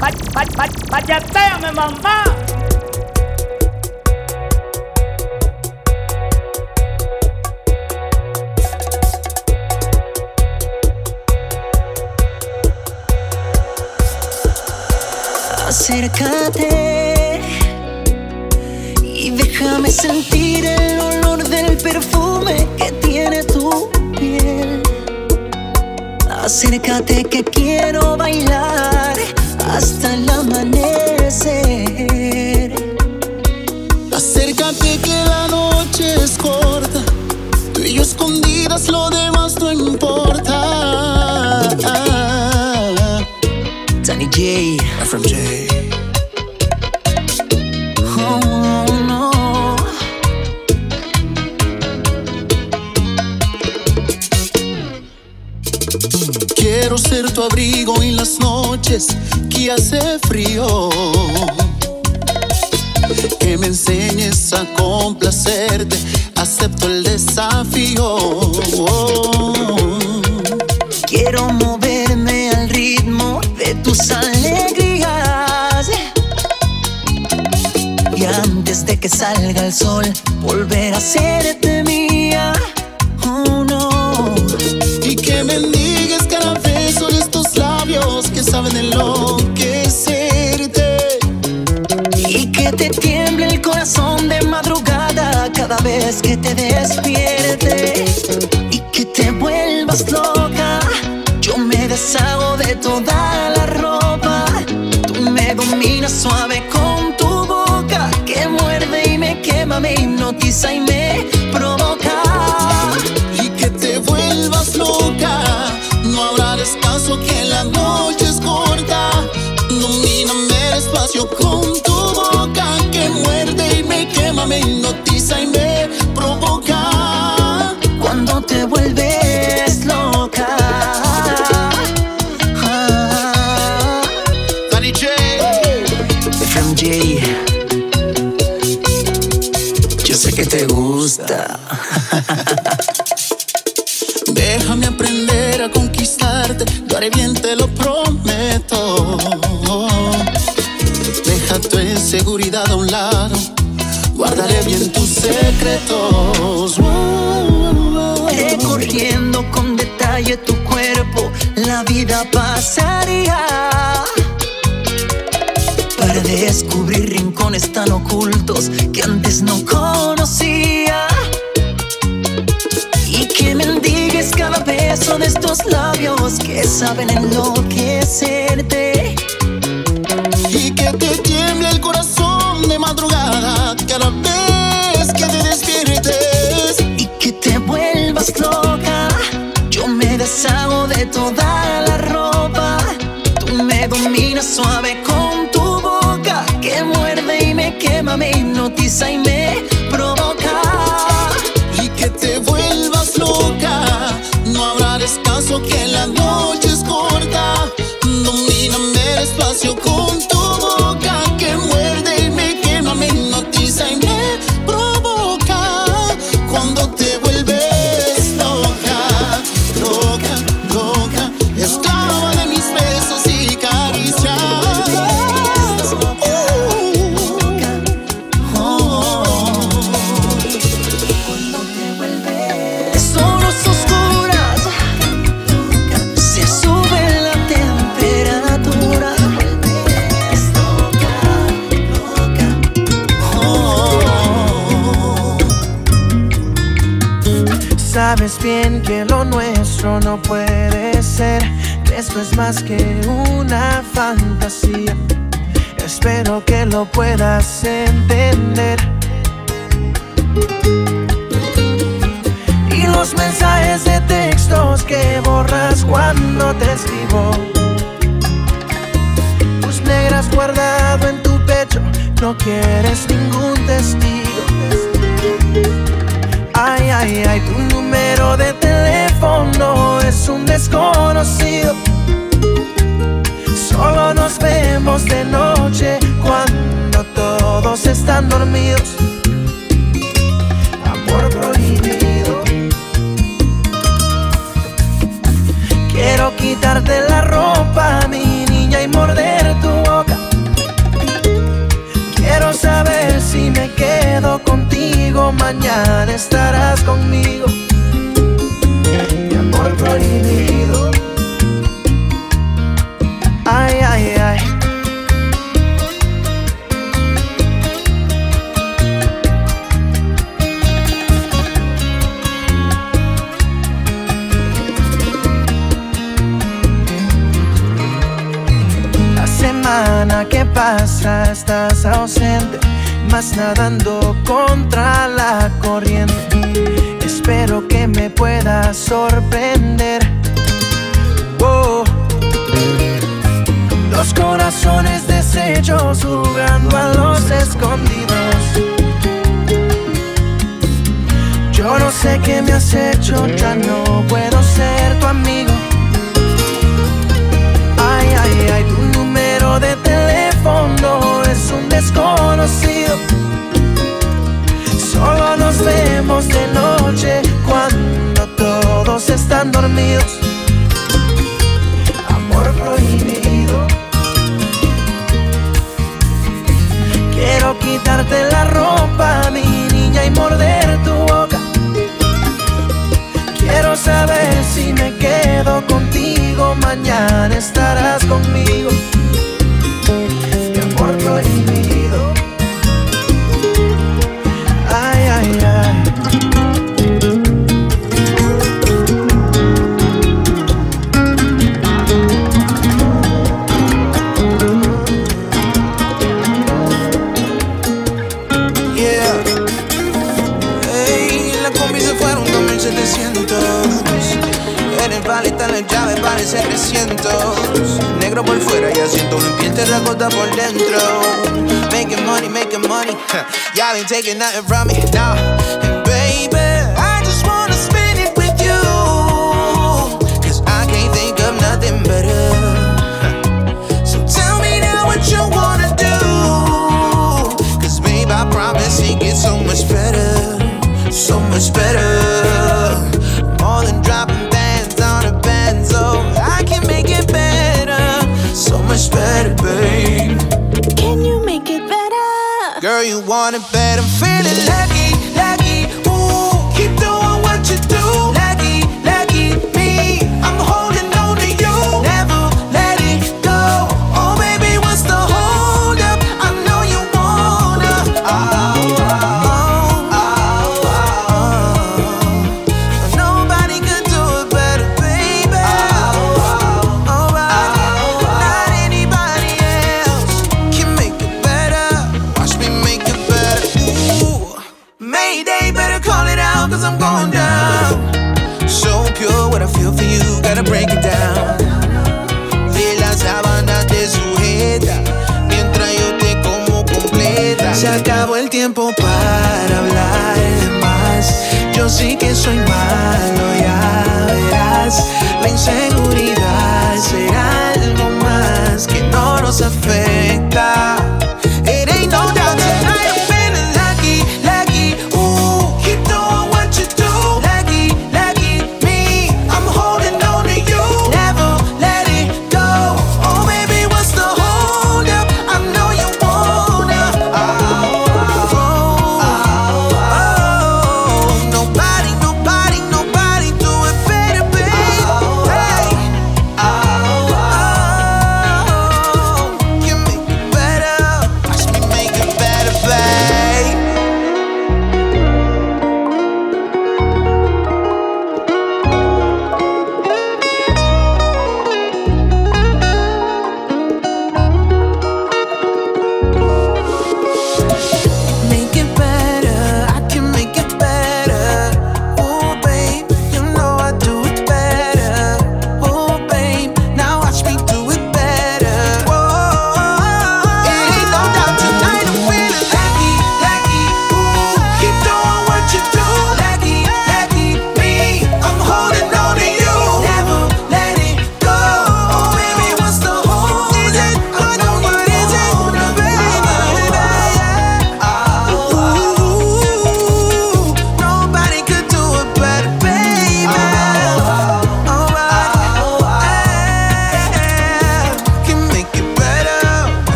Vayatéame, mamá. Acércate y déjame sentir el olor del perfume que tiene tu piel. Acércate que quiero bailar hasta el amanecer. Acércate que la noche es corta. Tú y yo escondidas, lo demás no importa. Danny J. FMJ. Oh. Quiero ser tu abrigo en las noches hace frío. Que me enseñes a complacerte, acepto el desafío. Quiero moverme al ritmo de tus alegrías. Y antes de que salga el sol, volver a serte Con tu boca que muerde y me quema, me Recorriendo con detalle tu cuerpo, la vida pasaría. Para descubrir rincones tan ocultos que antes no conocía. Y que mendigues cada beso de estos labios que saben enloquecerte. Toda la ropa. Tú me dominas suave con tu boca que muerde y me quema, me hipnotiza y me Y los mensajes de textos que borras cuando te escribo. Tus negras guardado en tu pecho, no quieres ningún testigo. Ay, ay, ay, tu número de teléfono es un desconocido. Solo nos vemos de noche cuando todos están dormidos. quitarte la ropa, mi niña, y morder tu boca. Quiero saber si me quedo contigo, mañana estarás conmigo. Mi amor prohibido. ausente, más nadando contra la corriente. Espero que me puedas sorprender. Oh. Los corazones deshechos jugando a los escondidos. Yo no sé qué me has hecho, ya no puedo ser tu amigo. están dormidos. Amor prohibido. Quiero quitarte la ropa, mi niña, y morder tu boca. Quiero saber si me quedo contigo, mañana estarás conmigo. negro por fuera mi piel por dentro. Making money, making money. Y'all ain't taking nothing from me. Nah. And baby, I just wanna spend it with you. Cause I can't think of nothing better. So tell me now what you wanna do. Cause babe, I promise it gets so much better. So much better.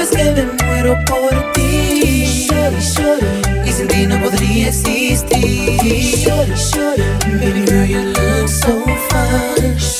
Sabes que me muero por ti. Shorty, shorty. Y sin ti no podría existir. Shorty, shorty. Baby girl, you look so fine.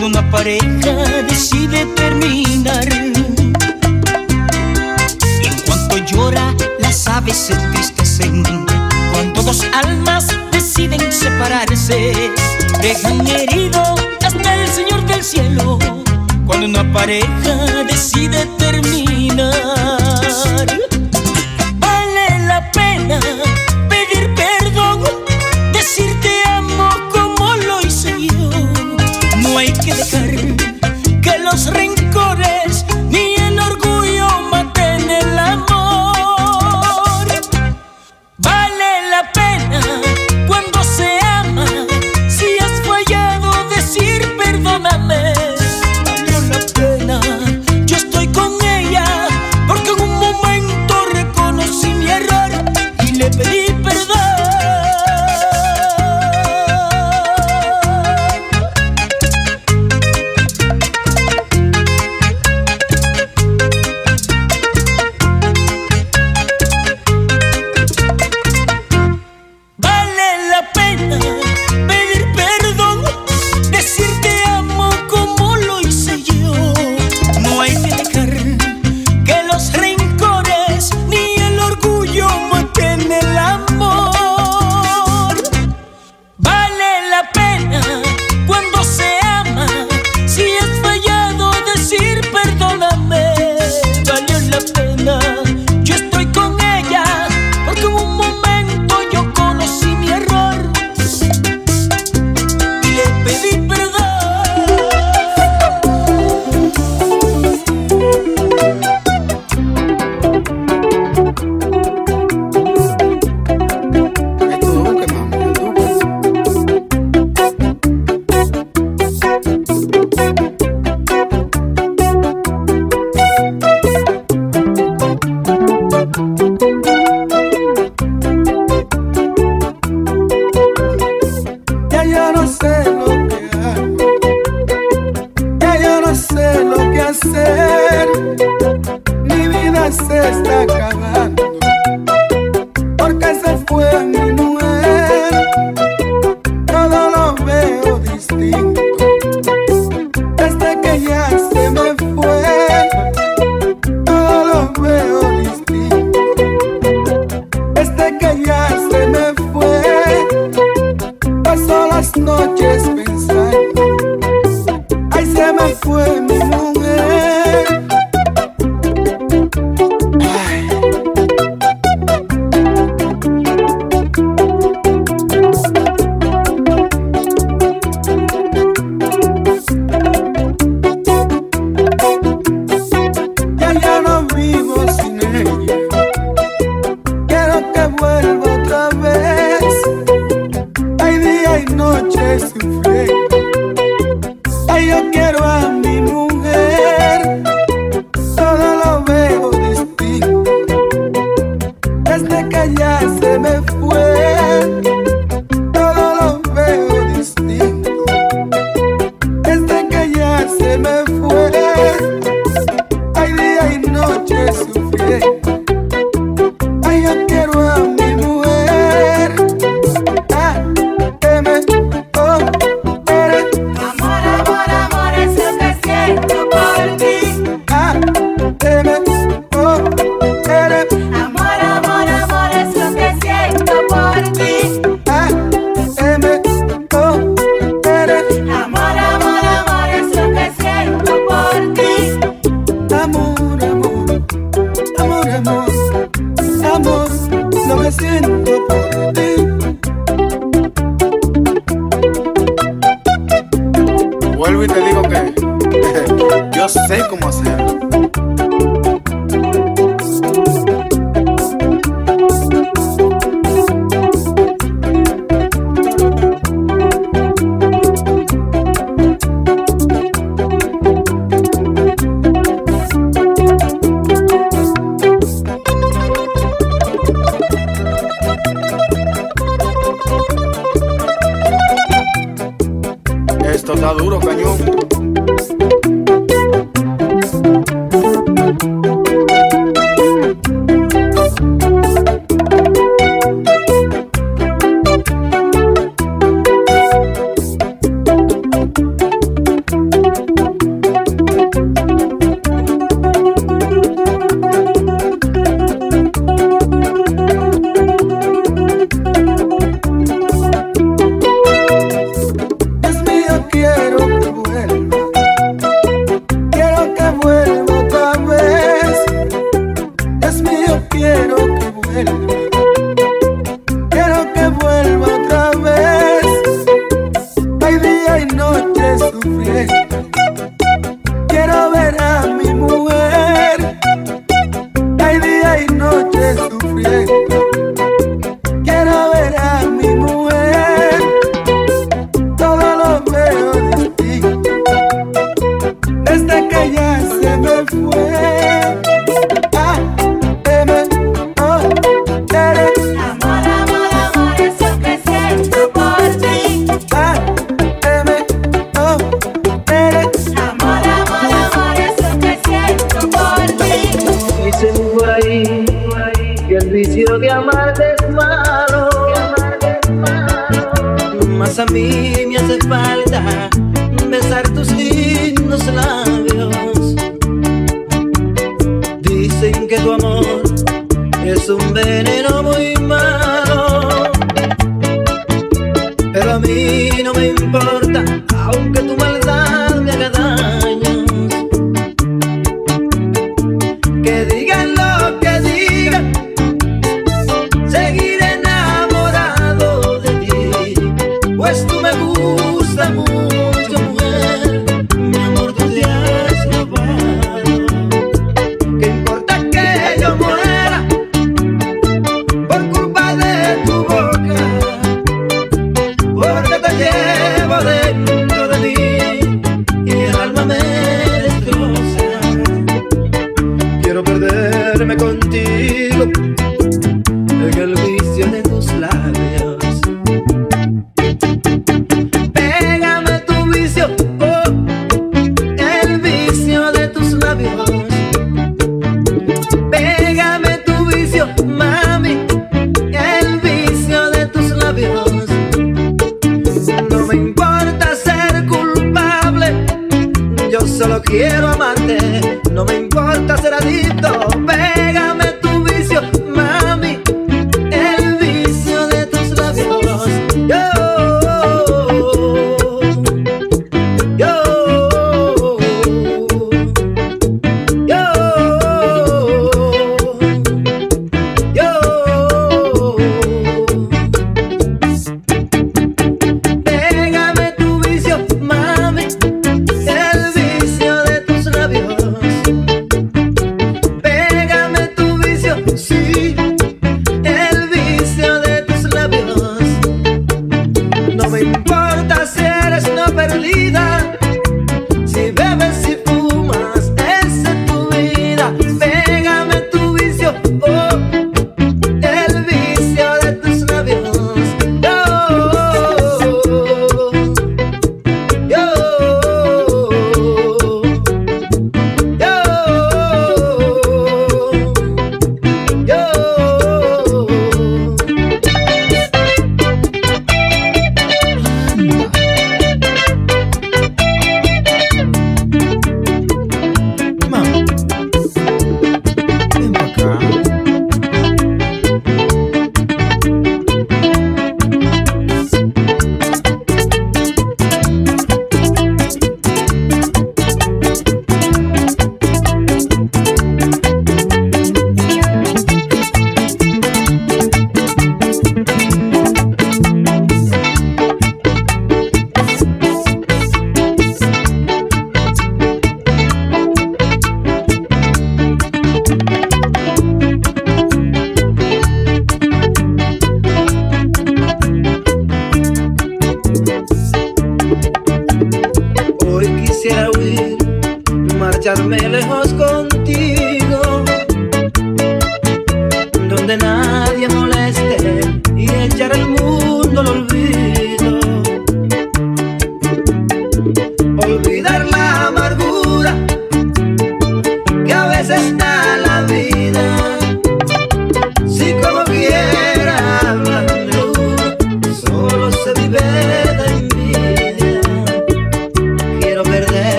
Cuando una pareja decide terminar. Y en cuanto llora las aves se entristecen Cuando dos almas deciden separarse Dejan herido hasta el Señor del Cielo. Cuando una pareja decide terminar.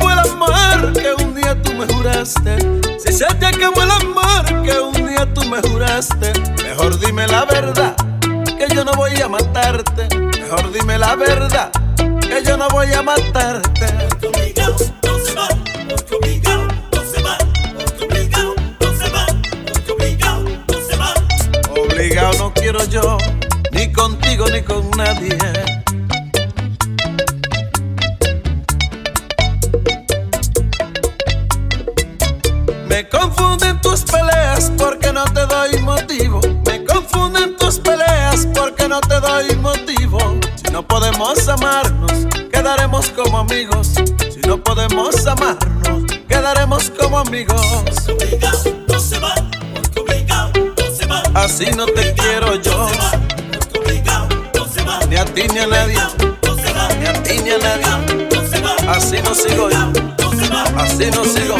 acabó el amor que un día tú me juraste, si se te acabó el amor que un día tú me juraste, mejor dime la verdad, que yo no voy a matarte. Mejor dime la verdad, que yo no voy a matarte. Obligado no quiero yo, ni contigo ni con nadie Si no podemos amarnos, quedaremos como amigos. Si no podemos amarnos, quedaremos como amigos. Así no te quiero yo. Ni a ti ni a nadie. Ni a ti ni a nadie. Así no sigo yo. Así no sigo.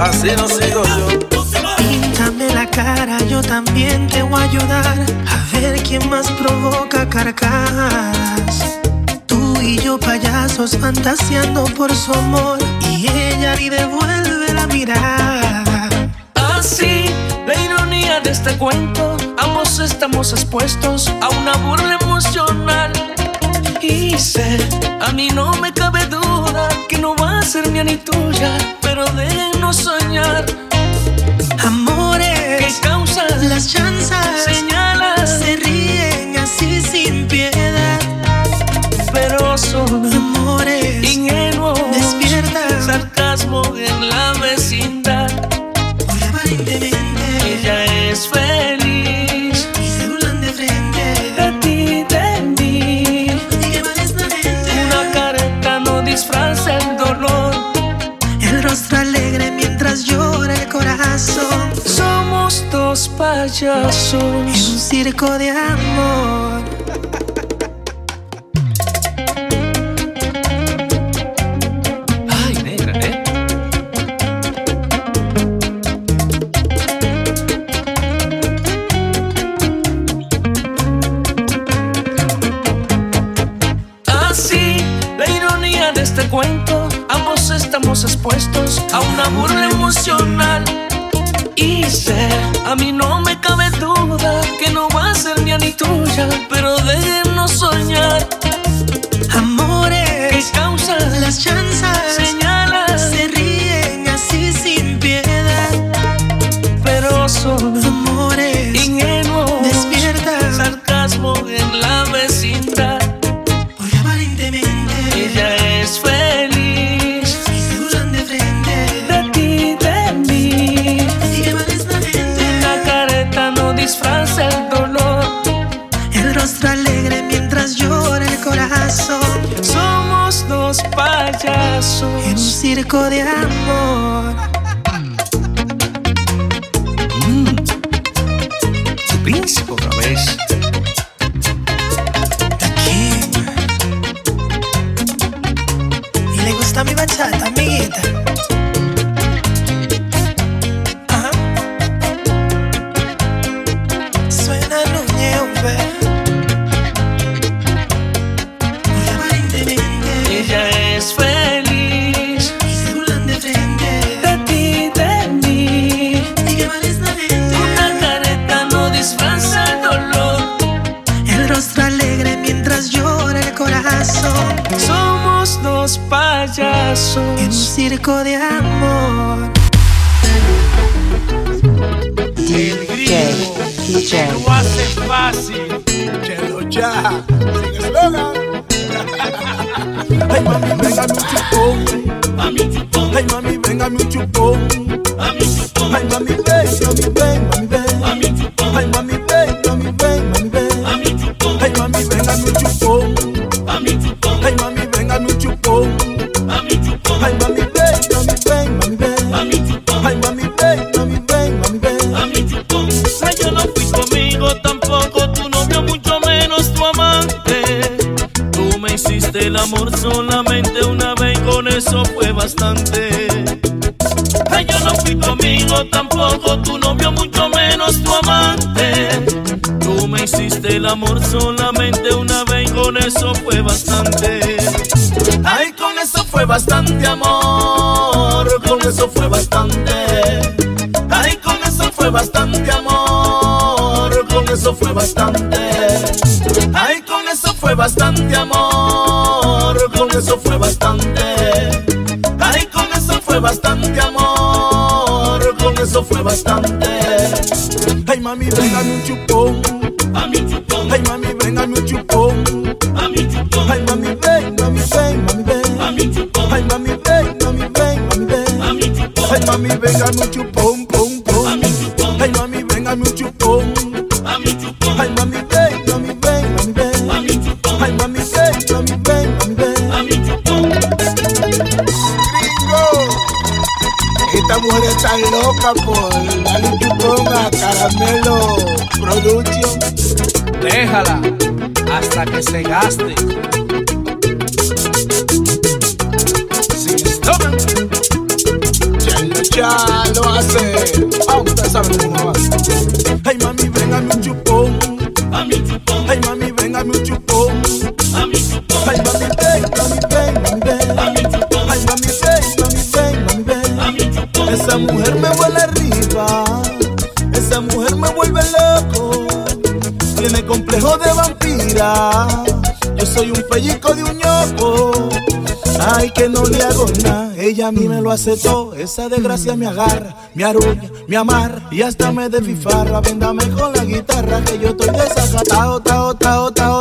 Así no sigo yo. Échame la cara, yo también te voy a ayudar. A ver quién más provoca carcajadas. Tú y yo, payasos, fantaseando por su amor. Y ella ni devuelve la mirada. Ah, Así, la ironía de este cuento. Ambos estamos expuestos a una burla emocional. Y sé, a mí no me cabe duda que no va a ser mía ni tuya. Pero déjenos soñar questions I payaso en un circo de amor. tuya, pero disco. tráfico tampoco, tu novio mucho menos tu amante. Tú me hiciste el amor solamente una vez y con eso fue bastante. Ay, con eso fue bastante amor. Vapor, Dale Chuponga, Caramelo, Producción. Déjala hasta que se gaste. a mí me lo hace todo. Esa desgracia me agarra, me aruña, me amarra y hasta me desfifarra. Véndame con la guitarra que yo estoy desacatado, tao, tao, tao.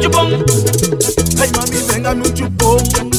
no chupón. Ay, mami, venga, no.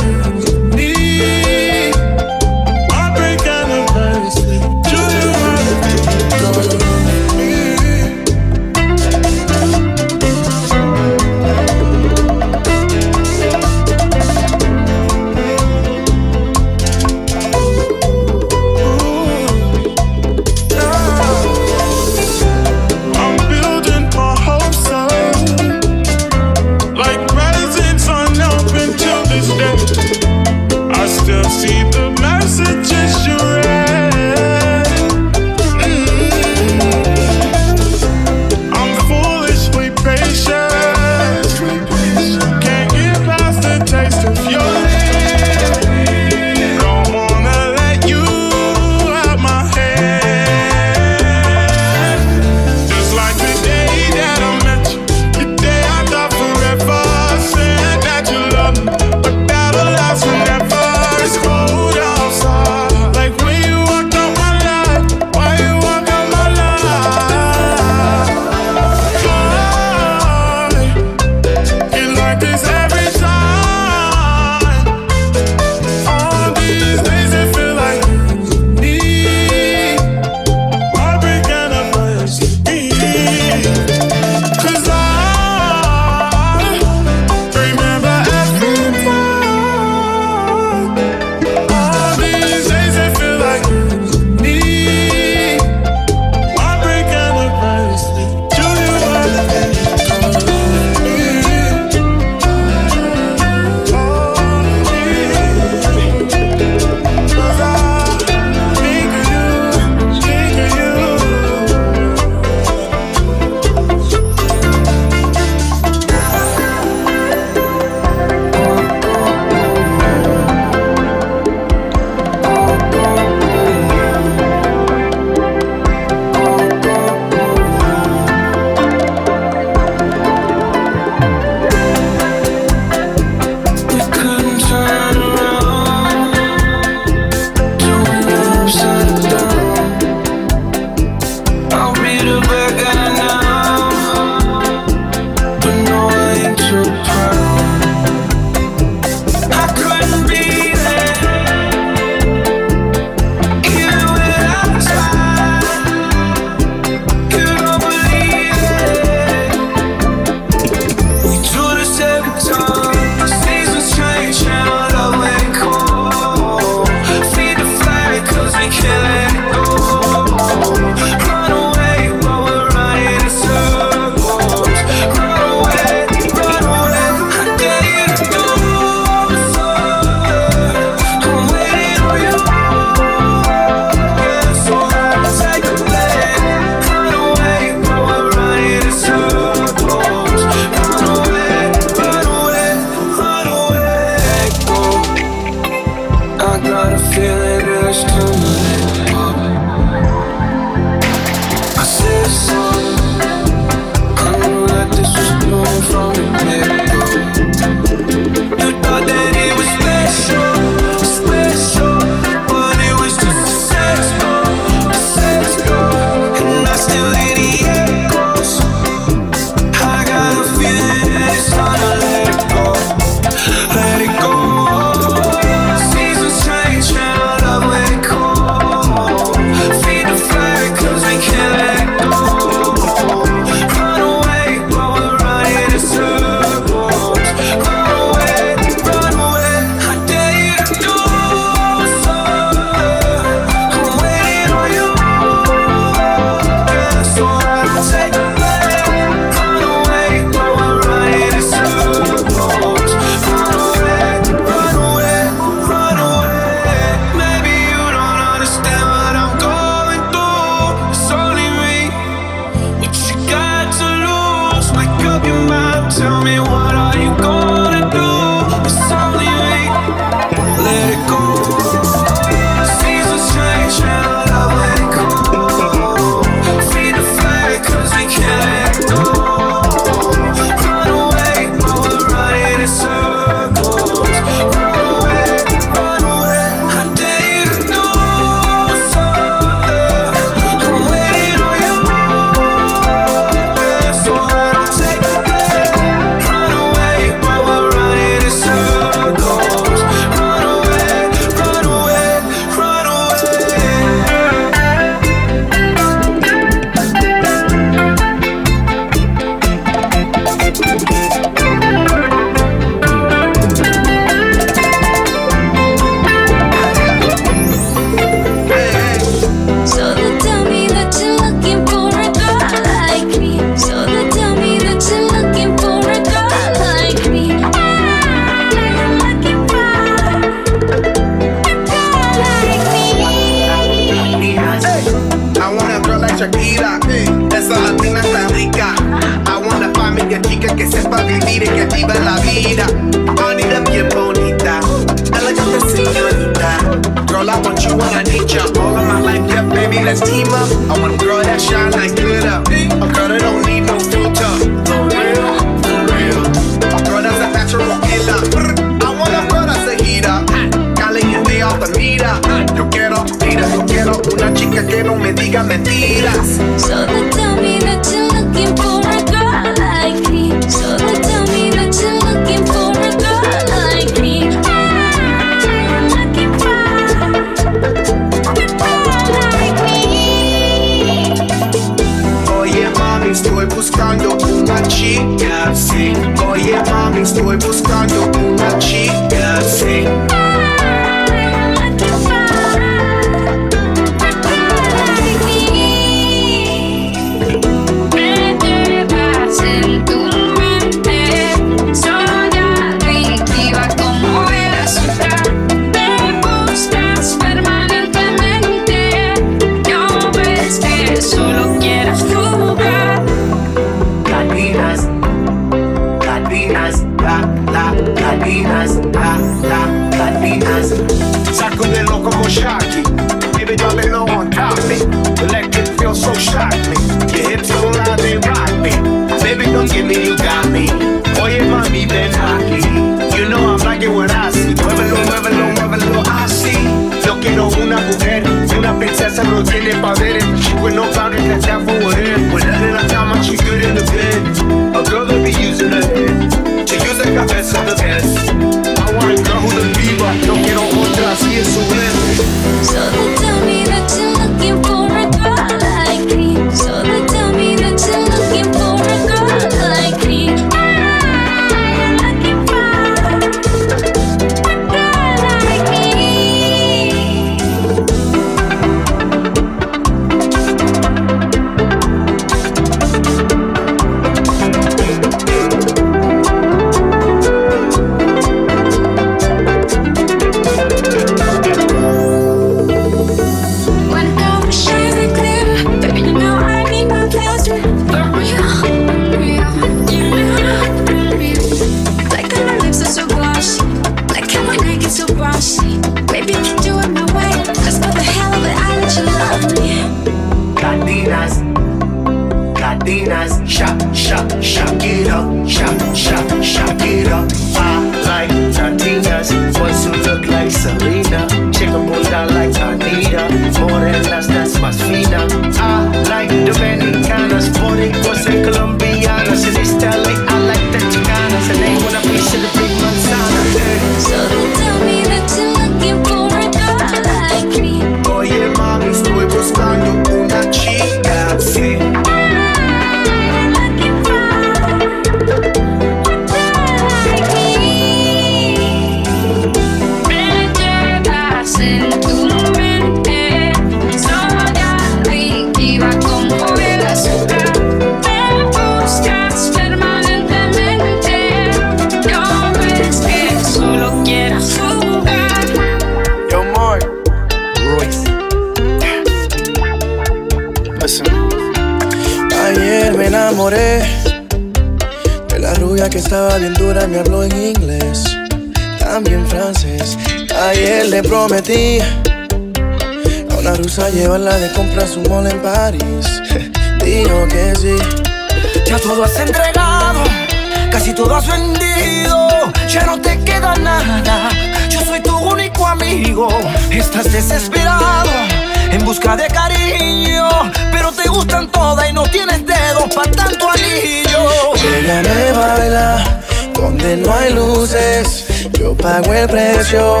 De cariño, pero te gustan todas y no tienes dedos para tanto anillo. Ella me baila donde no hay luces. Yo pago el precio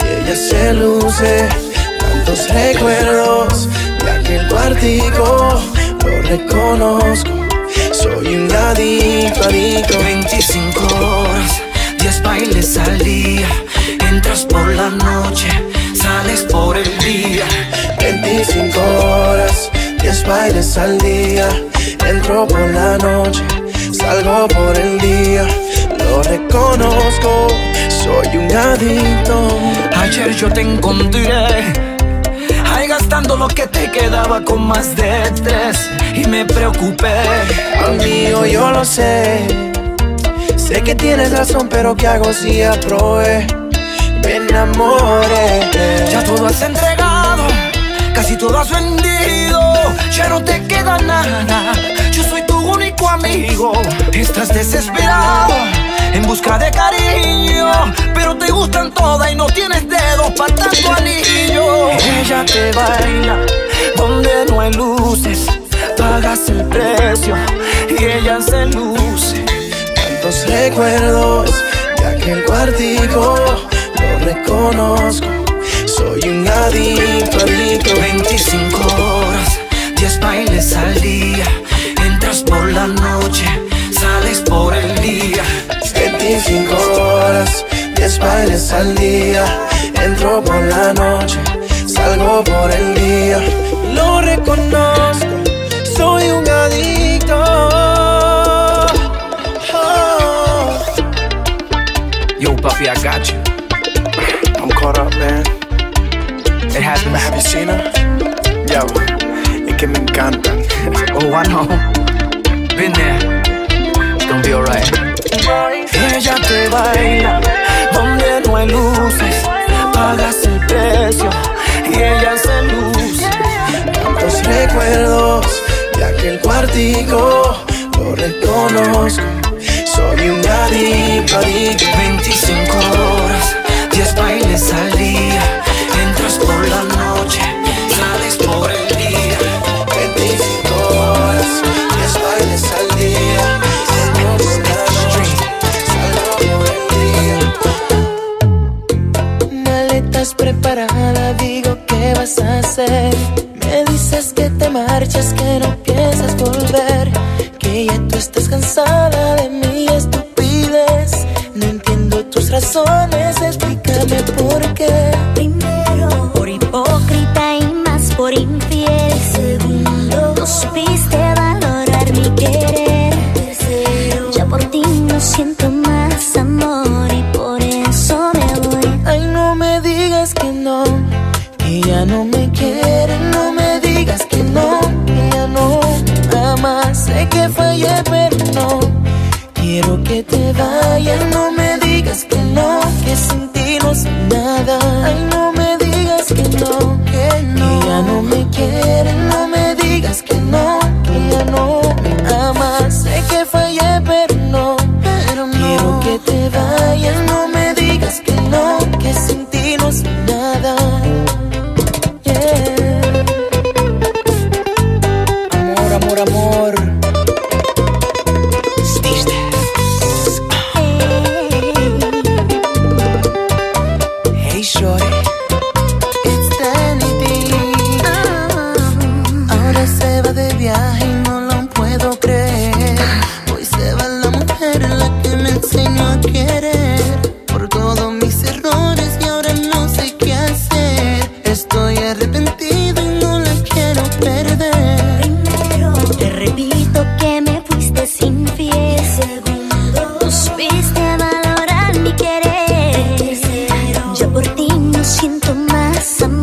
y ella se luce. Tantos recuerdos de aquel cuartico, lo reconozco. Soy un adicto, adicto. 25 horas, 10 bailes al día. Entras por la noche, sales por el día. 25 horas, 10 bailes al día. Entro por la noche, salgo por el día. Lo reconozco, soy un adicto. Ayer yo te encontré Ahí gastando lo que te quedaba con más de tres Y me preocupé Amigo, yo lo sé. Sé que tienes razón, pero ¿qué hago si aprobé? Me enamoré. Ya todo has entregado Casi todo has vendido Ya no te queda nada. Yo soy tu único amigo. Estás desesperado en busca de cariño Pero te gustan todas y no tienes dedos para tanto anillo. Ella te baila donde no hay luces Pagas el precio y ella se luce. Tantos recuerdos de aquel cuartico, lo reconozco. Soy un adicto, adicto. 25 horas, 10 bailes al día. Entras por la noche, sales por el día. 25 horas, 10 bailes al día. Entro por la noche, salgo por el día. Lo reconozco, soy un adicto. Oh. Yo, Buffy, I got you. I'm caught up, man. It. Have you seen her? Yo, es que me encantan. Oh, I know. Been there. It's gonna be alright. Ella te baila donde no hay luces. Pagas el precio y ella se luce. Tantos recuerdos de aquel cuartico, lo reconozco. Soy un adicto, adicto. 25 horas, 10 bailes al día. Entras por la noche, sales por el día. 25 horas, 10 bailes al día. Entro por la noche, salgo por el día. Maletas preparada, digo qué vas a hacer. Ti no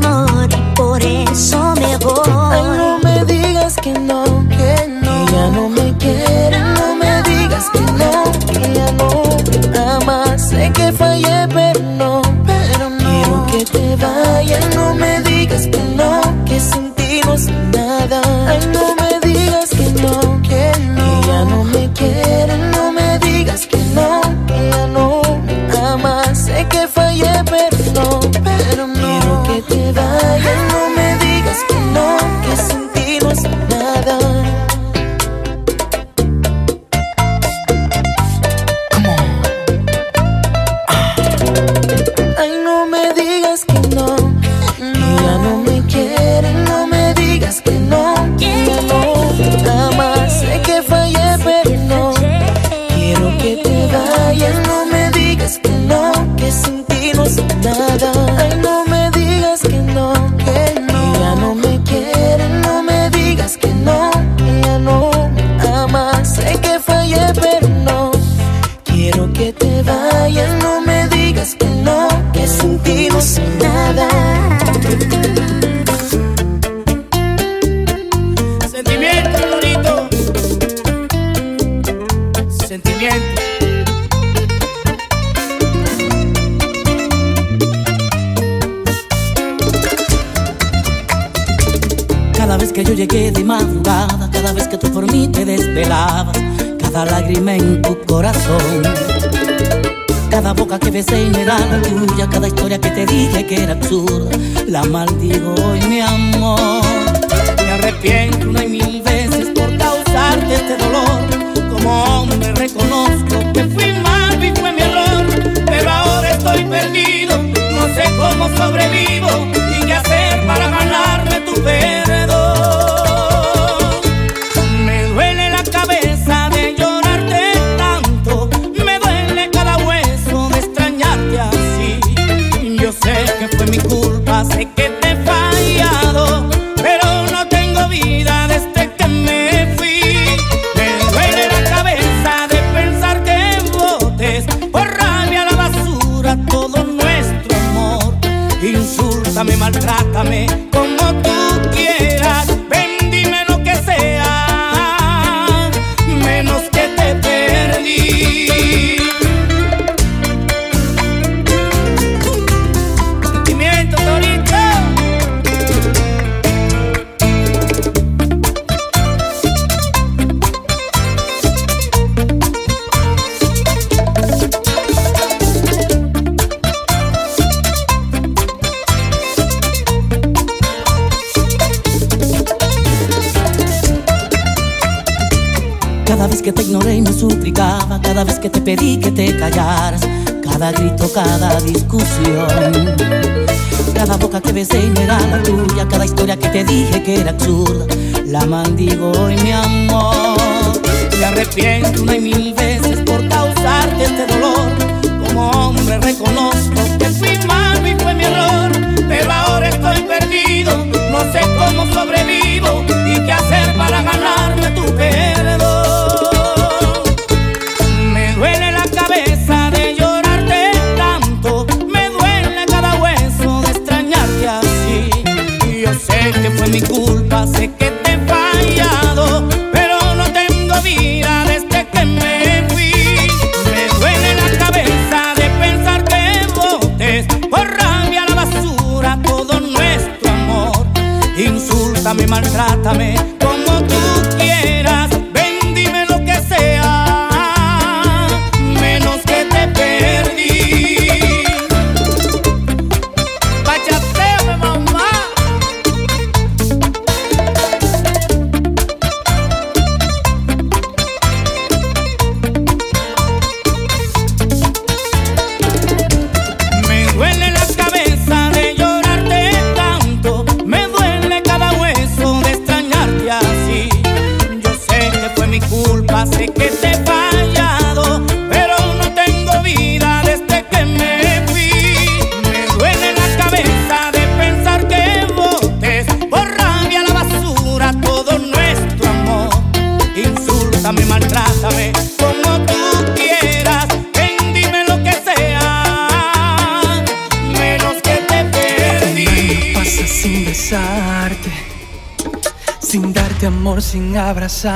Yo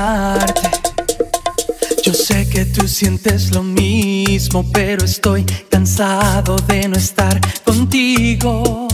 sé que tú sientes lo mismo, pero estoy cansado de no estar contigo.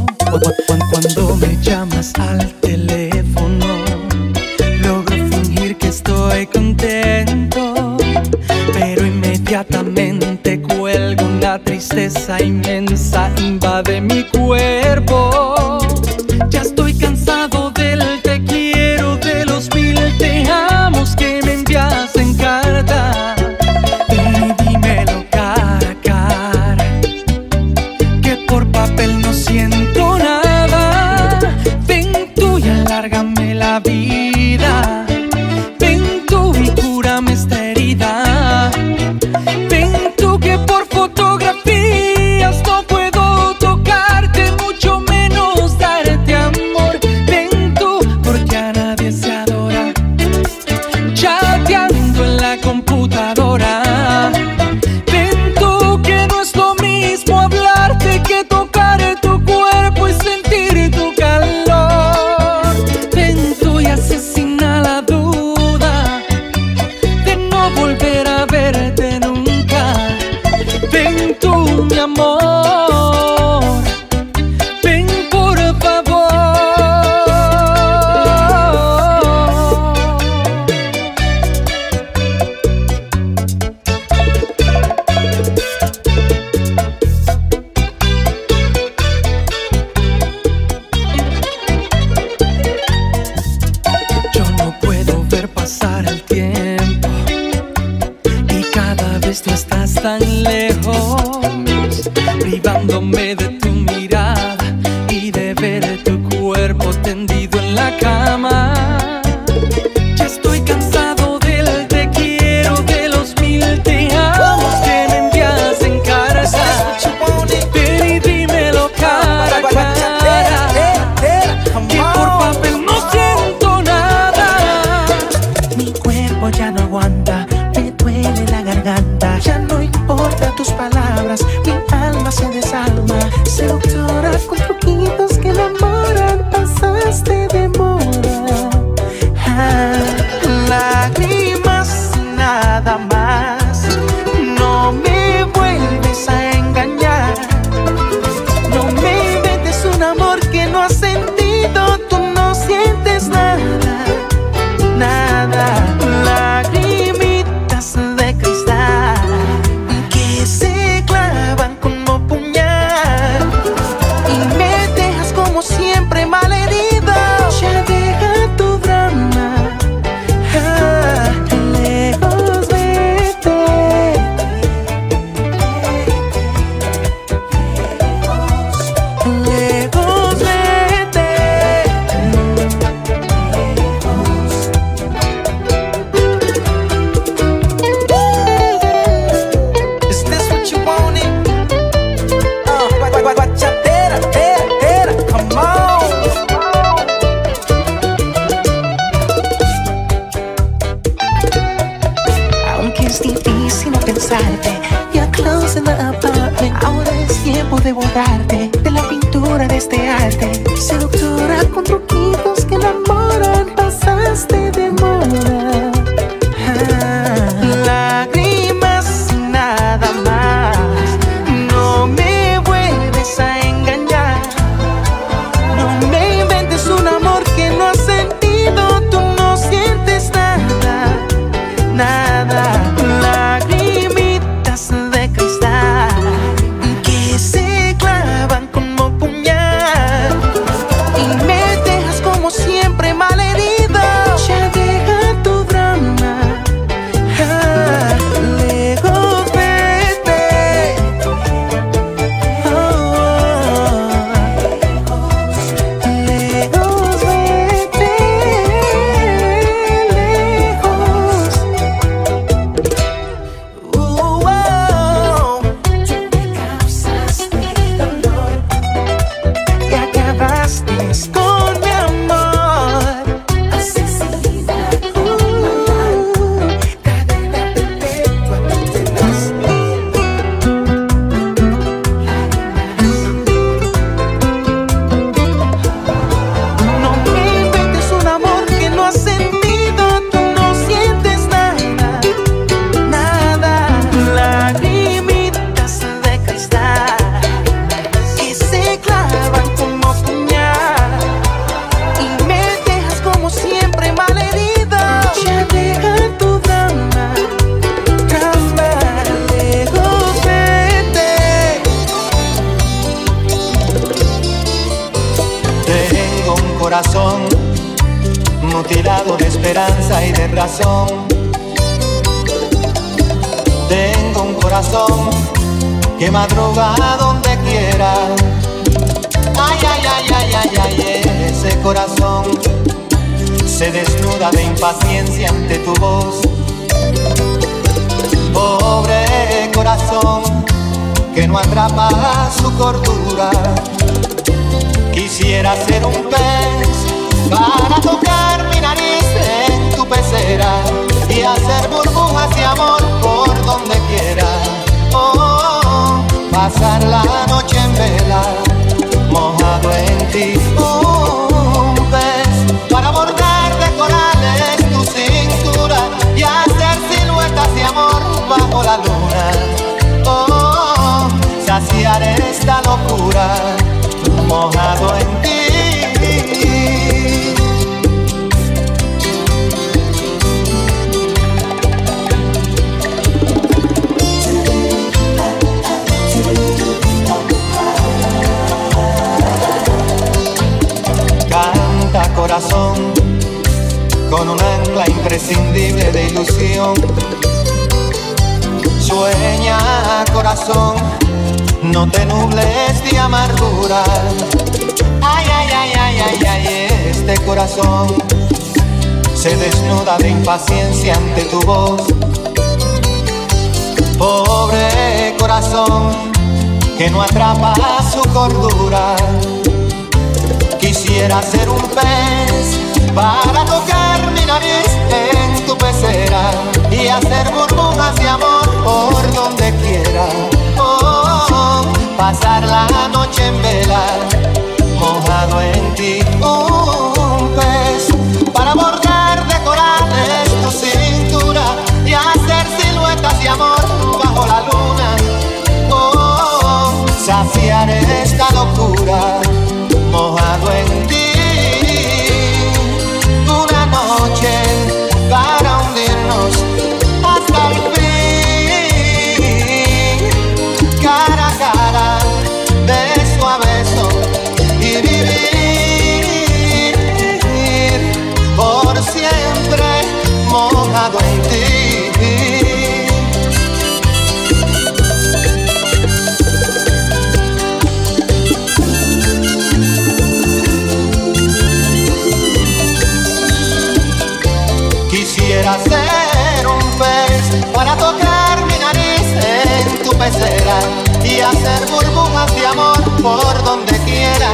quisiera ser un pez para tocar mi nariz en tu pecera y hacer burbujas de amor por donde quiera.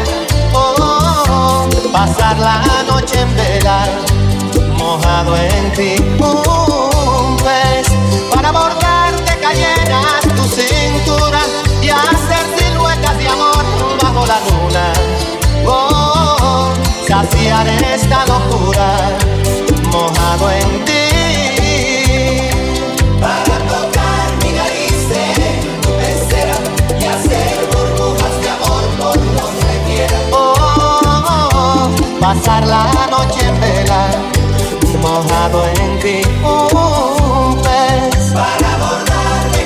Oh, pasar la noche en vela, mojado en ti. Un pez para bordarte cayeras tu cintura y hacer siluetas de amor bajo la luna. Oh, saciar esta locura mojado en ti. pasar la noche en vela, mojado en cumbres. Para de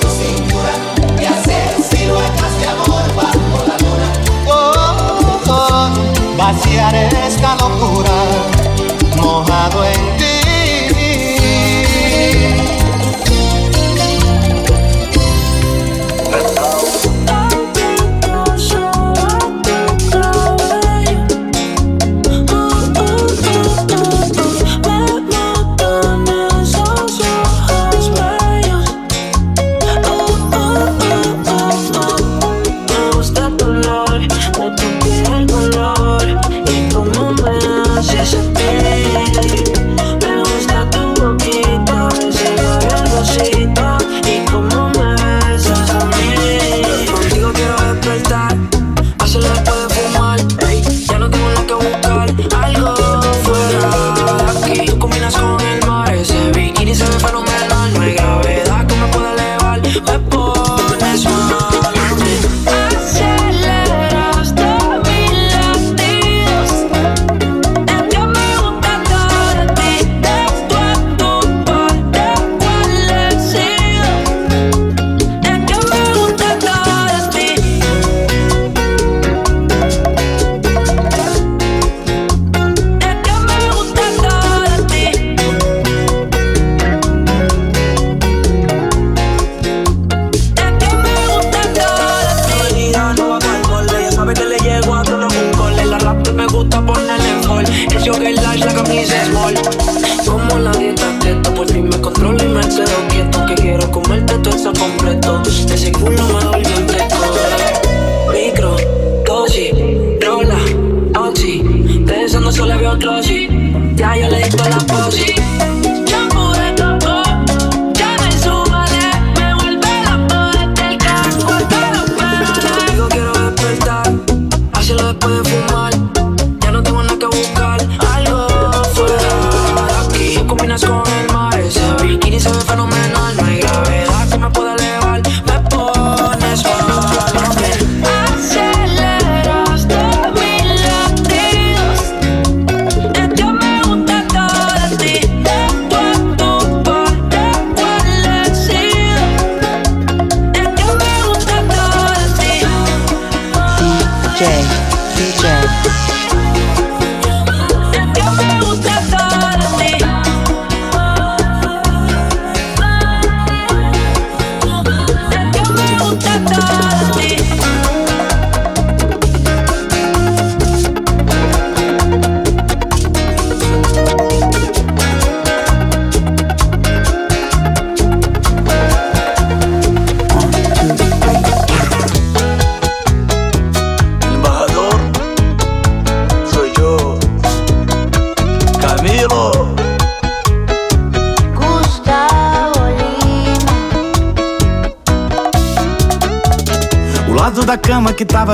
tu cintura y hacer siluetas de amor bajo la luna. Oh, oh, oh vaciar esta.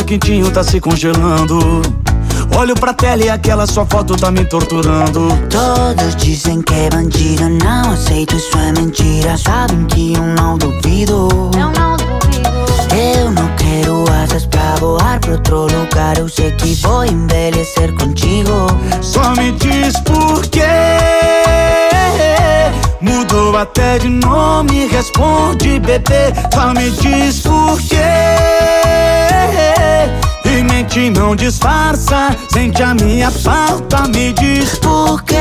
Tava quentinho tá se congelando. Olho pra tela e aquela sua foto tá me torturando. Todos dizem que é bandido, não aceito, isso é mentira. Sabem que eu não duvido. Eu não duvido. Eu não quero asas pra voar pra outro lugar. Eu sei que vou envelhecer contigo. Só me diz por quê. Mudou até de nome, responde bebê. Só me diz por quê. E mente não disfarça, sente a minha falta, me diz Por quê?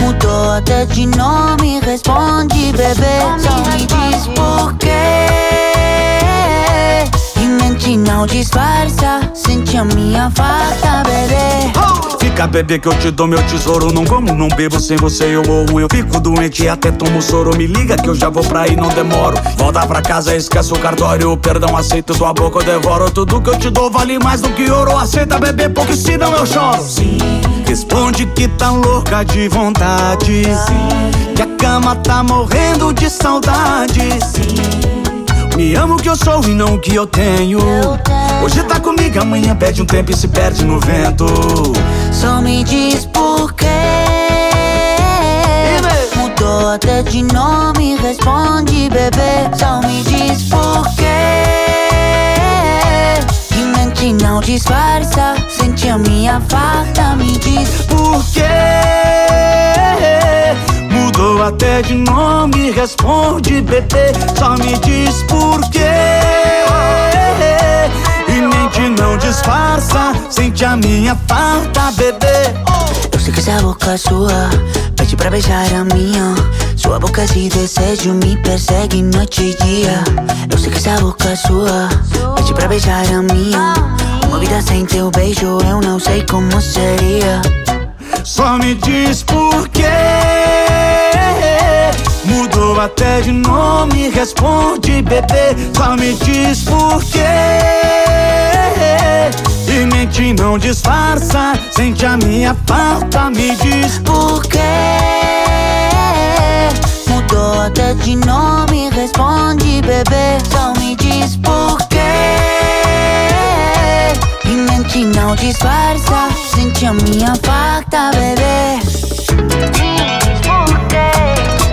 Mudou até de nome, responde bebê. Só me diz por quê. E mente não disfarça, sente a minha falta, bebê. Fica bebê que eu te dou meu tesouro. Não como, não bebo, sem você eu morro. Eu fico doente e até tomo soro. Me liga que eu já vou pra aí, não demoro. Volta pra casa, esquece o cartório. Perdão, aceito tua boca, eu devoro. Tudo que eu te dou vale mais do que ouro. Aceita bebê, porque senão eu choro. Sim. Responde que tá louca de vontade. Que a cama tá morrendo de saudade Me amo o que eu sou e não o que eu tenho Hoje tá comigo, amanhã perde um tempo e se perde no vento Só me diz por quê. Mudou até de nome, responde bebê. Só me diz por quê. E mente não disfarça, sente a minha falta, me diz por quê. Mudou até de nome, responde bebê. Só me diz por quê. E mente não disfarça, sente a minha falta, bebê. Eu sei que essa boca é sua pede pra beijar a minha. Sua boca de desejo me persegue noite e dia. Eu sei que essa boca é sua pede pra beijar a minha. Uma vida sem teu beijo eu não sei como seria. Só me diz por quê. Mudou até de nome, responde bebê. Só me diz por quê. E mente não disfarça, sente a minha falta, me diz por quê. Mudou até de nome, responde bebê. Só me diz por quê. E mente não disfarça, sente a minha falta, bebê. Diz por quê.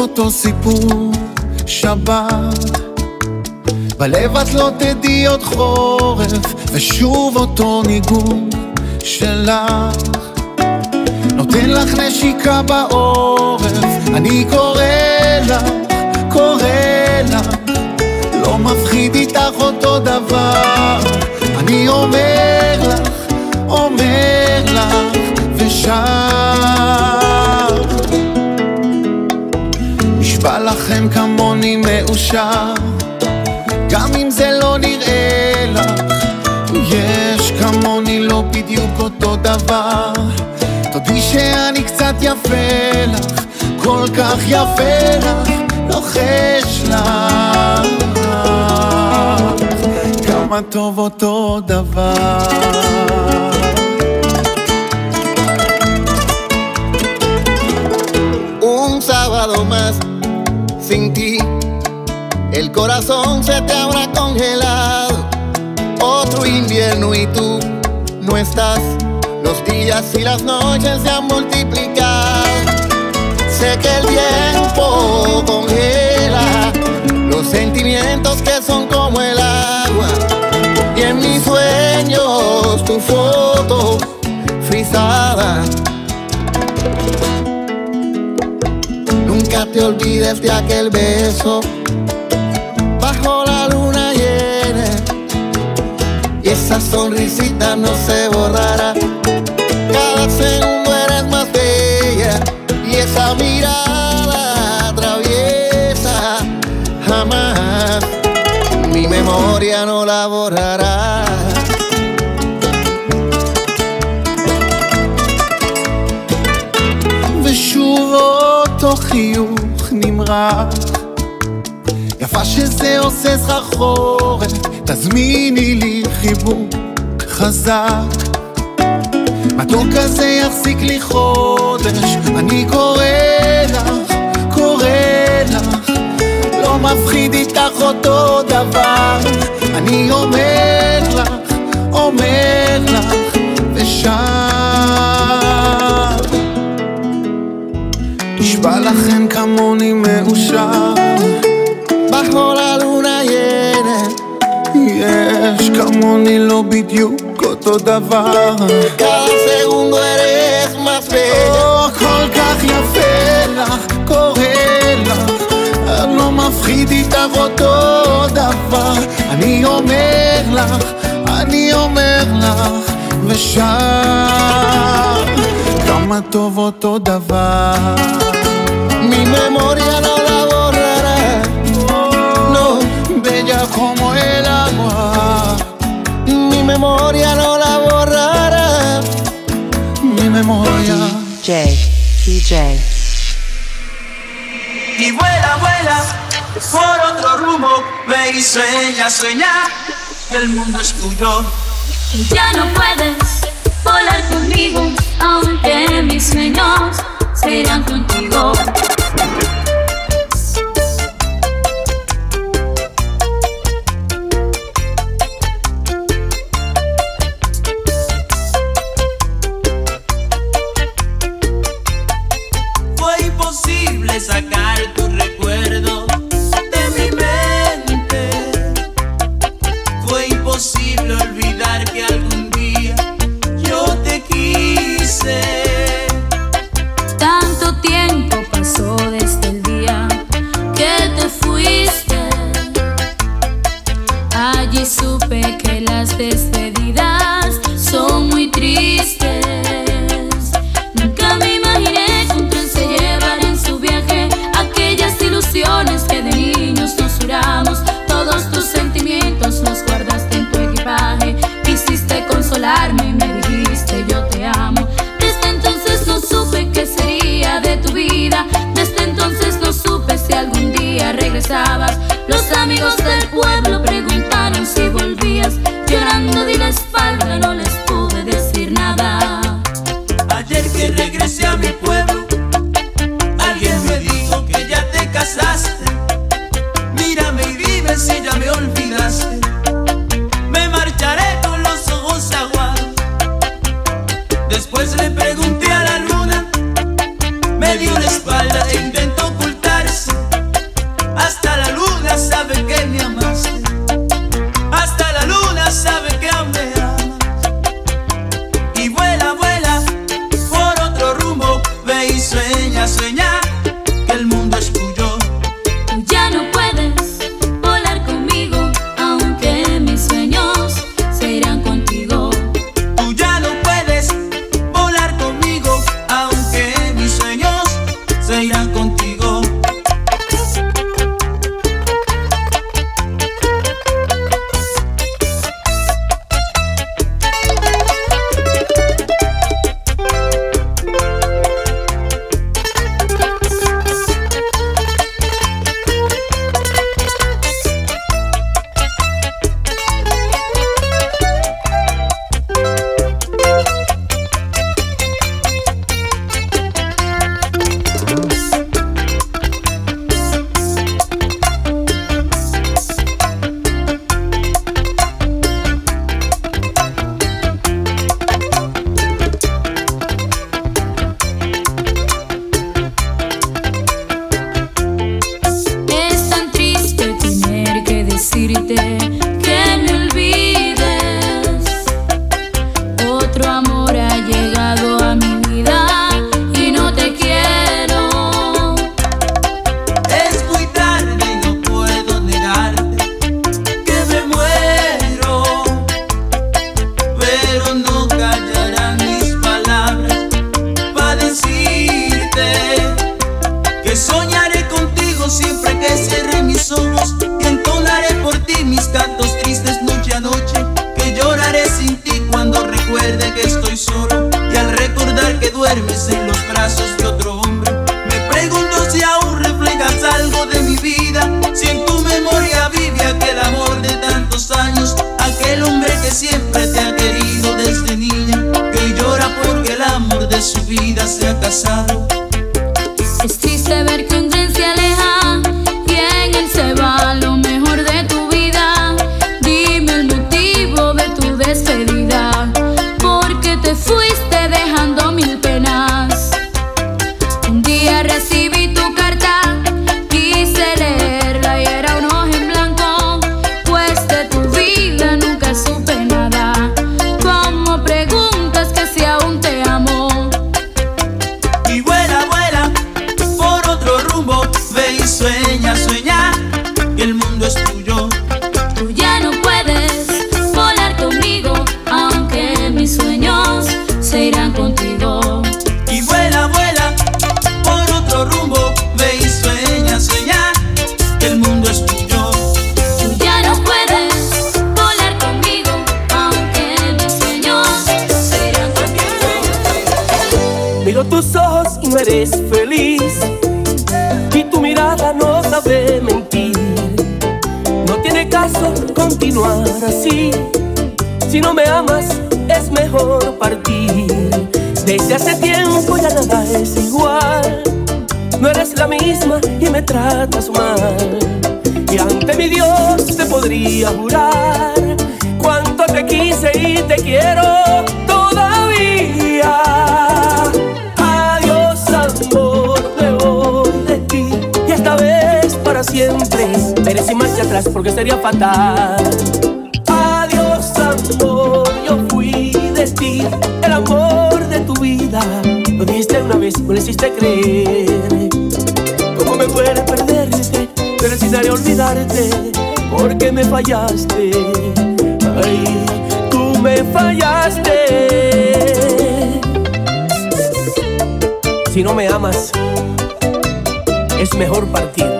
אותו סיפור, שבת. בלב את לא תדעי עוד חורף, ושוב אותו ניגון שלך. נותן לך נשיקה בעורף, אני קורא לך, קורא לך. לא מפחיד איתך אותו דבר, אני אומר לך, אומר לך, ושם... מאושר גם אם זה לא נראה לך יש כמוני לא בדיוק אותו דבר. תודי שאני קצת יפה לך כל כך יפה לך לוחש לך כמה טוב אותו דבר. Sin ti El corazón se te habrá congelado. Otro invierno y tú no estás. Los días y las noches se han multiplicado. Sé que el tiempo congela los sentimientos que son como el agua. Y en mis sueños tu foto frisada. Nunca te olvides de aquel beso esa sonrisita no se borrará. Cada segundo eres más bella. Y esa mirada traviesa jamás mi memoria no la borrará. ושוב אותו חיוך נמרח יפה שזה עושה סחרחורת תזמיני לי חיבוק חזק. מתוק כזה יחזיק לי חודש. אני קורא לך, קורא לך. לא מפחיד איתך אותו דבר. אני אומר לך, אומר לך ושר נשבע לכן כמוני מאושר. luna llena. יש כמוני לא בדיוק אותו דבר. Cada segundo eres más bella. או, כל כך יפה לך, קורא לך. לא מפחיד איתך אותו דבר. אני אומר לך, אני אומר לך ושר כמה טוב אותו דבר. Mi memoria no como el agua. Mi memoria no la borrará. Mi memoria. DJ, DJ. Y vuela, vuela por otro rumbo, ve y sueña, sueña, que el mundo es tuyo. Ya no puedes volar conmigo, aunque mis sueños serán contigo. Me dijiste yo te amo. Desde entonces no supe qué sería de tu vida. Desde entonces no supe si algún día regresabas. Los amigos del pueblo preguntaron si volvías. hiciste creer. ¿Cómo me puede perderte? Pero necesitaré olvidarte porque me fallaste. Ay, tú me fallaste. Si no me amas, es mejor partir.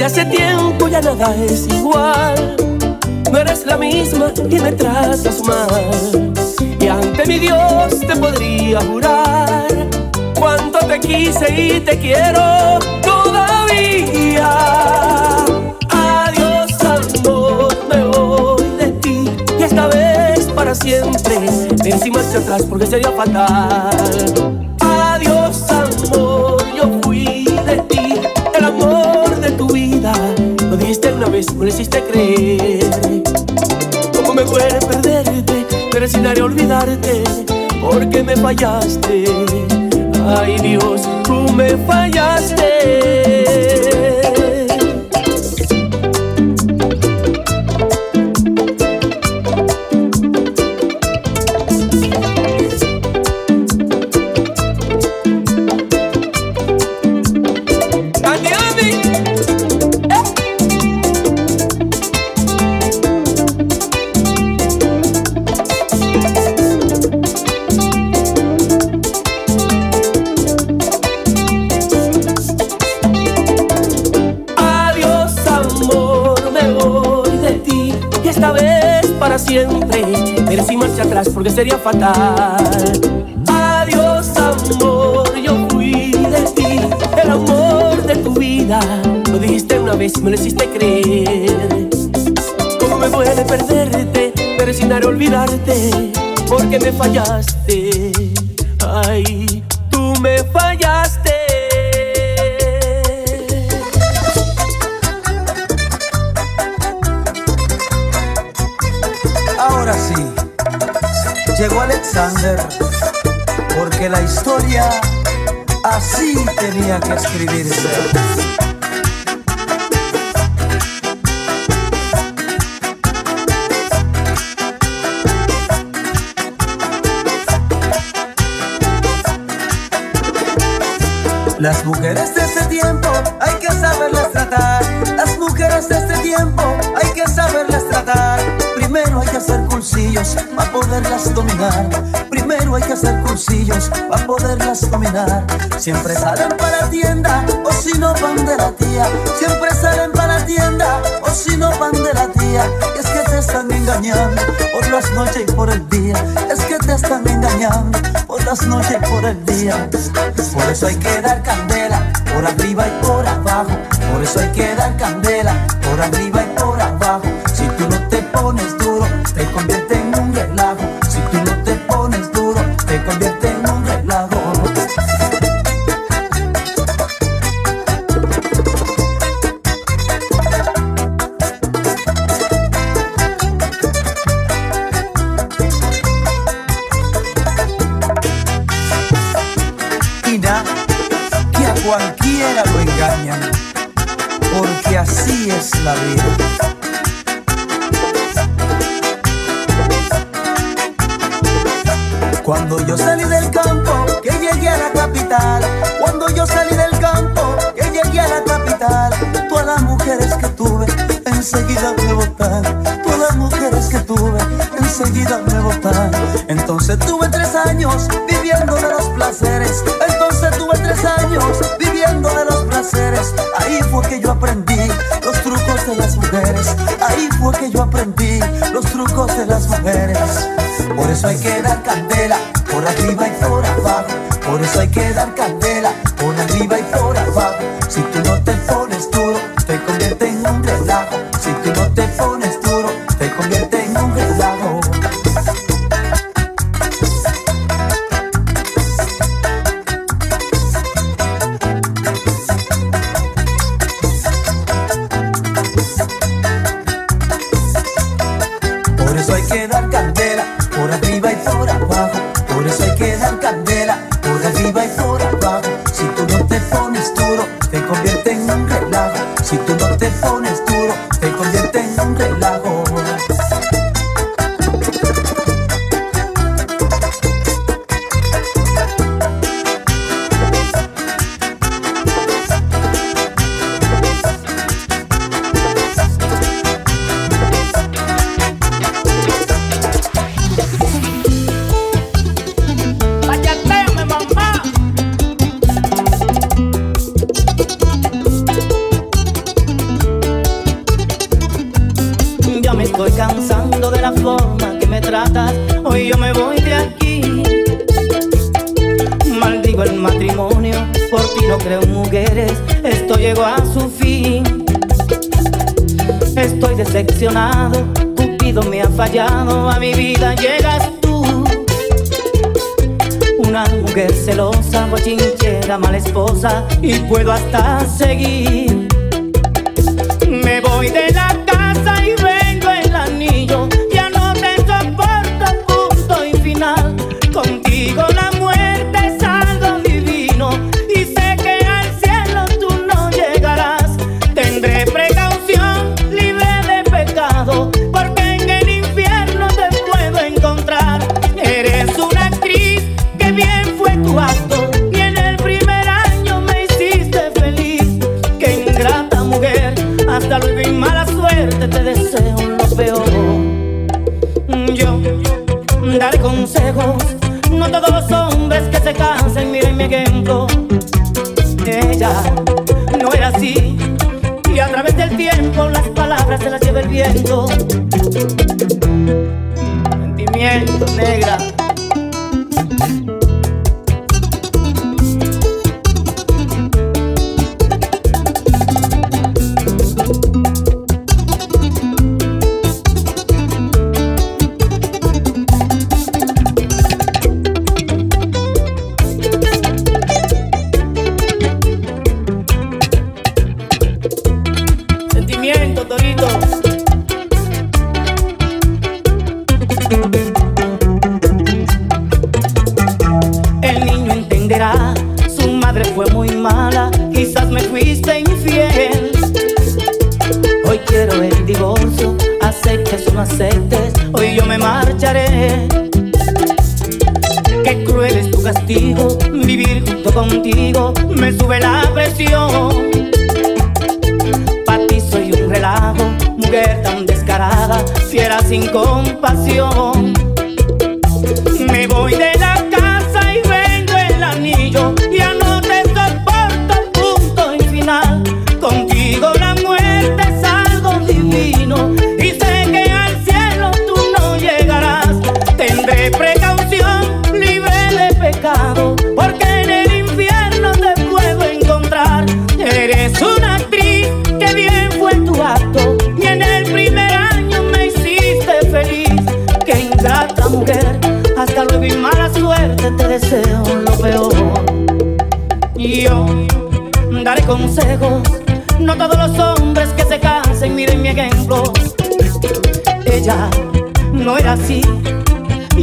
Desde hace tiempo ya nada es igual. No eres la misma y me tratas mal. Y ante mi Dios te podría jurar cuánto te quise y te quiero todavía. Adiós amor, me voy de ti y esta vez para siempre. Ven sin marcha atrás porque sería fatal. me lo hiciste creer. ¿Cómo me duele perderte, pero sin daré olvidarte, porque me fallaste? Ay Dios, tú me fallaste. sería fatal. Adiós, amor, yo fui de ti, el amor de tu vida. Lo dijiste una vez y me lo hiciste creer. ¿Cómo me puede perderte? Pero sin dar olvidarte, porque me fallaste. Ay, tú me fallaste. Así tenía que escribirse. Las mujeres de este tiempo hay que saberlas tratar. Las mujeres de este tiempo hay que saberlas tratar. Primero hay que hacer cursillos para poderlas dominar. Hay que hacer cursillos para poderlas dominar. Siempre salen para la tienda o si no van de la tía. Siempre salen para la tienda o si no van de la tía. Y es que te están engañando por las noches y por el día. Es que te están engañando por las noches y por el día. Por eso hay que dar candela por arriba y por abajo. Por eso hay que dar candela por arriba y por abajo. Si tú no te pones duro, te convierte en salí del campo, que llegué a la capital. Cuando yo salí del campo, que llegué a la capital. Todas las mujeres que tuve, enseguida me botaron. Todas las mujeres que tuve, enseguida me botaron. Entonces tuve tres años viviendo de los placeres. Entonces tuve tres años viviendo de los placeres. Ahí fue que yo aprendí los trucos de las mujeres. Ahí fue que yo aprendí los trucos de las mujeres. Por eso hay que dar candela por arriba y por abajo. Por eso hay que dar candela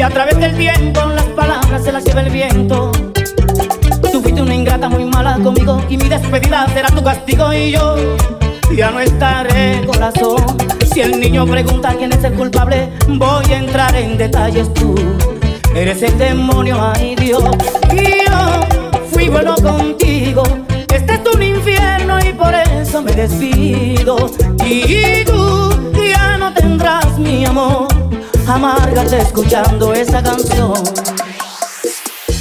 a través del tiempo las palabras se las lleva el viento. Tú fuiste una ingrata muy mala conmigo y mi despedida será tu castigo y yo ya no estaré corazón. Si el niño pregunta quién es el culpable, voy a entrar en detalles tú. Eres el demonio, ay Dios. Y yo fui bueno contigo. Este es un infierno y por eso me despido Y tú ya no tendrás mi amor amárgate escuchando esa canción.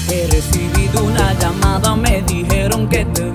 He recibido una llamada, me dijeron que te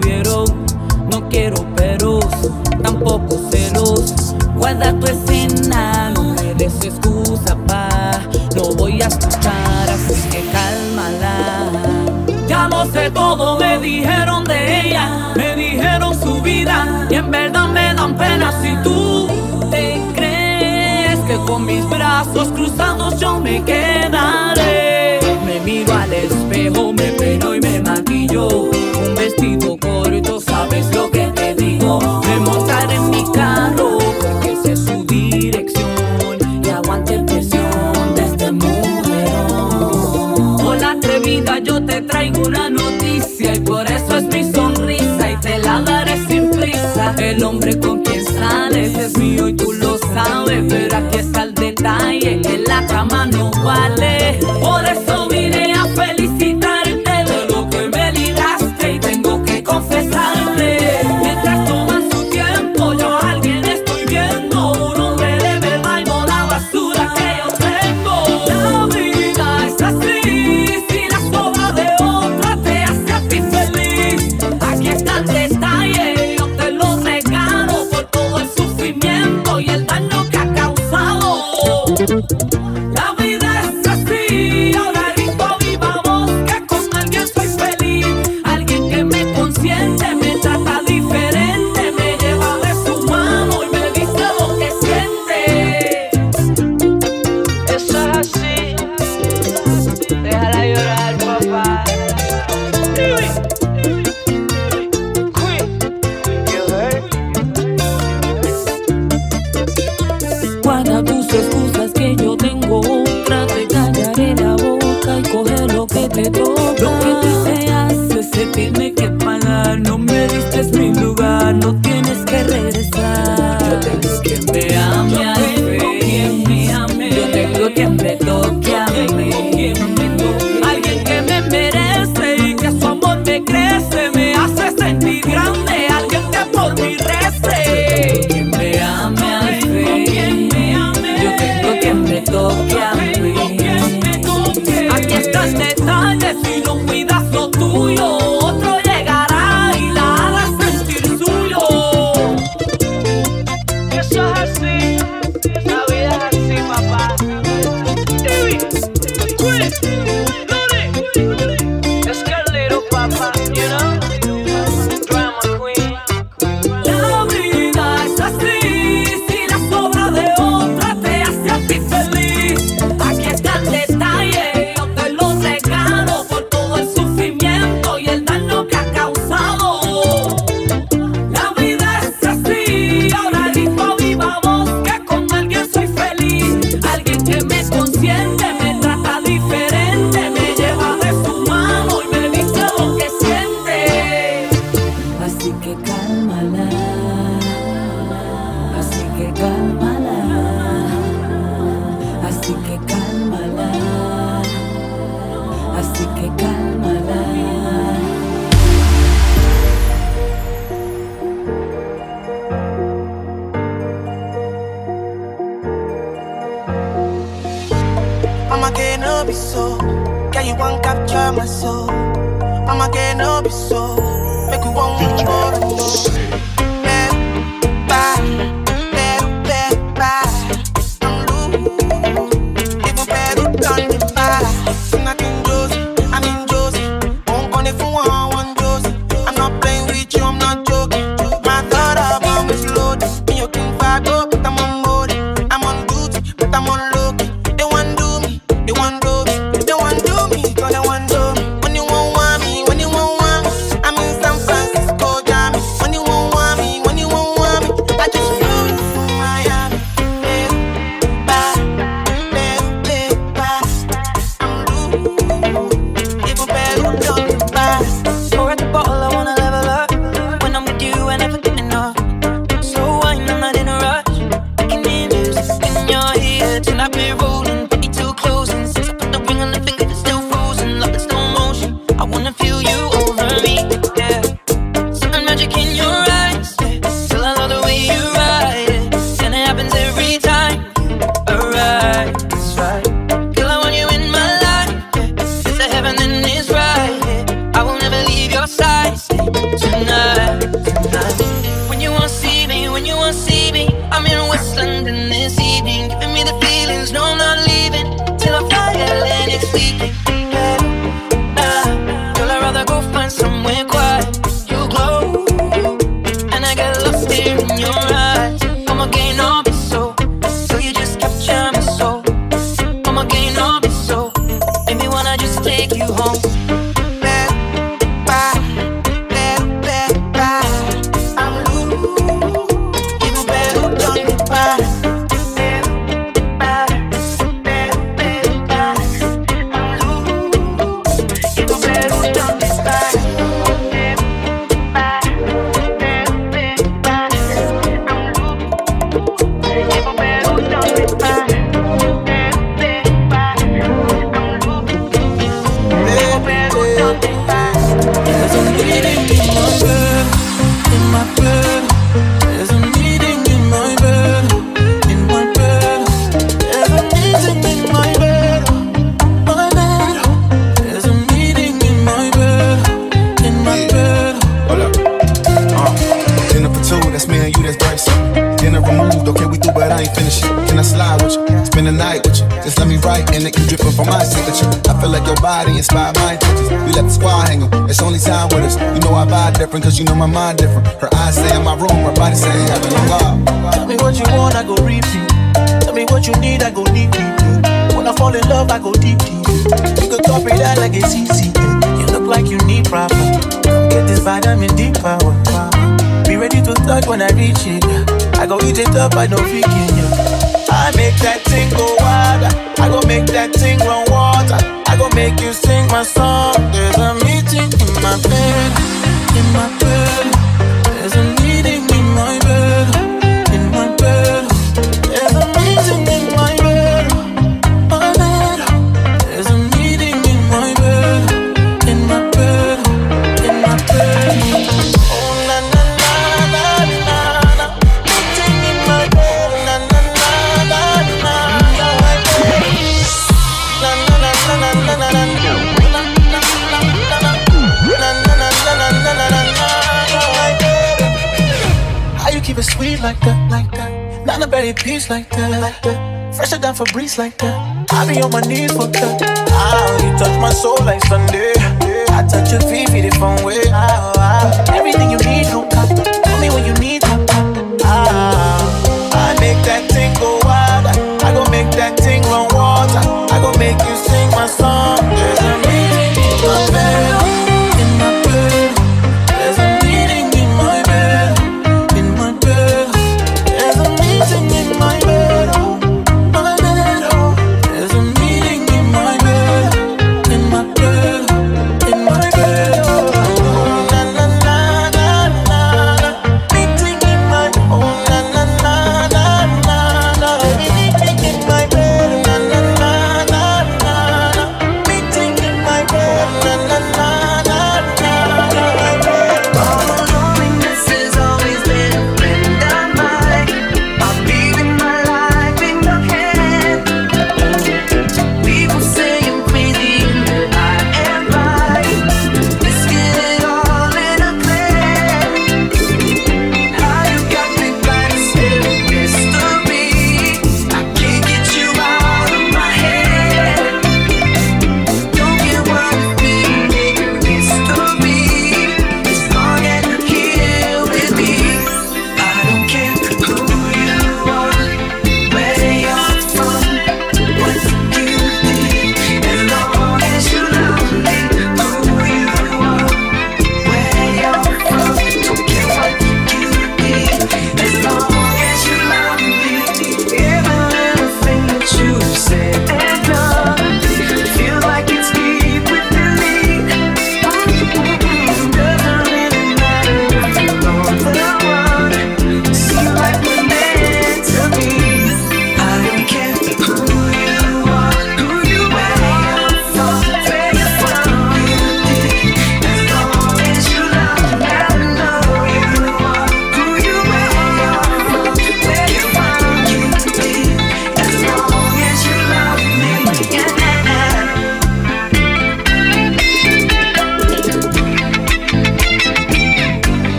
con mis brazos cruzados yo me quedaré. Me miro al espejo, me pelo y me maquillo. Un vestido corto, sabes lo que te digo. Me montaré en mi carro porque sé su dirección y aguante presión de este mujerón. Hola atrevida, yo te traigo una noticia y por eso es mi sonrisa y te la daré sin prisa. El hombre con quien sales es mío y tú be so. Girl, you won't capture my soul. I'ma get no be so. Make you want more and more.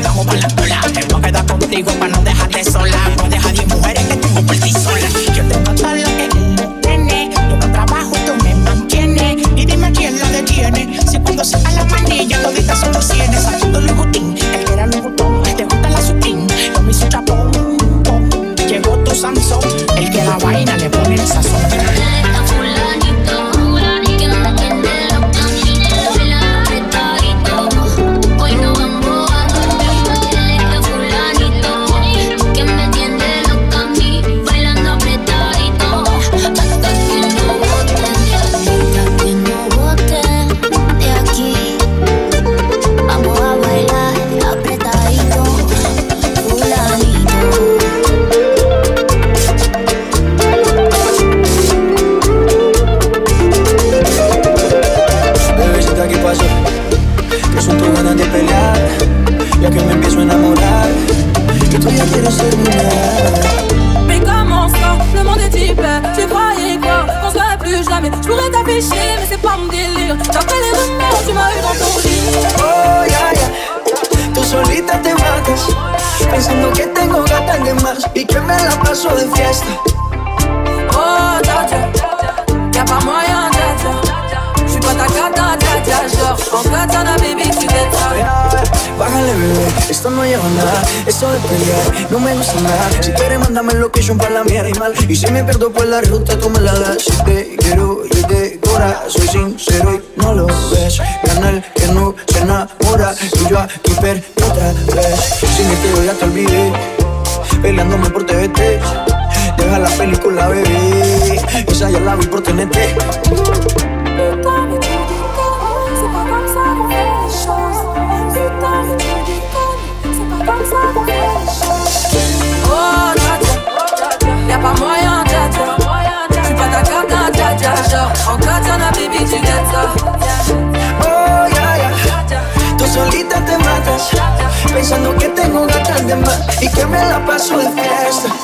andamos por la Y si me pierdo por la ruta, tú me y que me la paso de fiesta.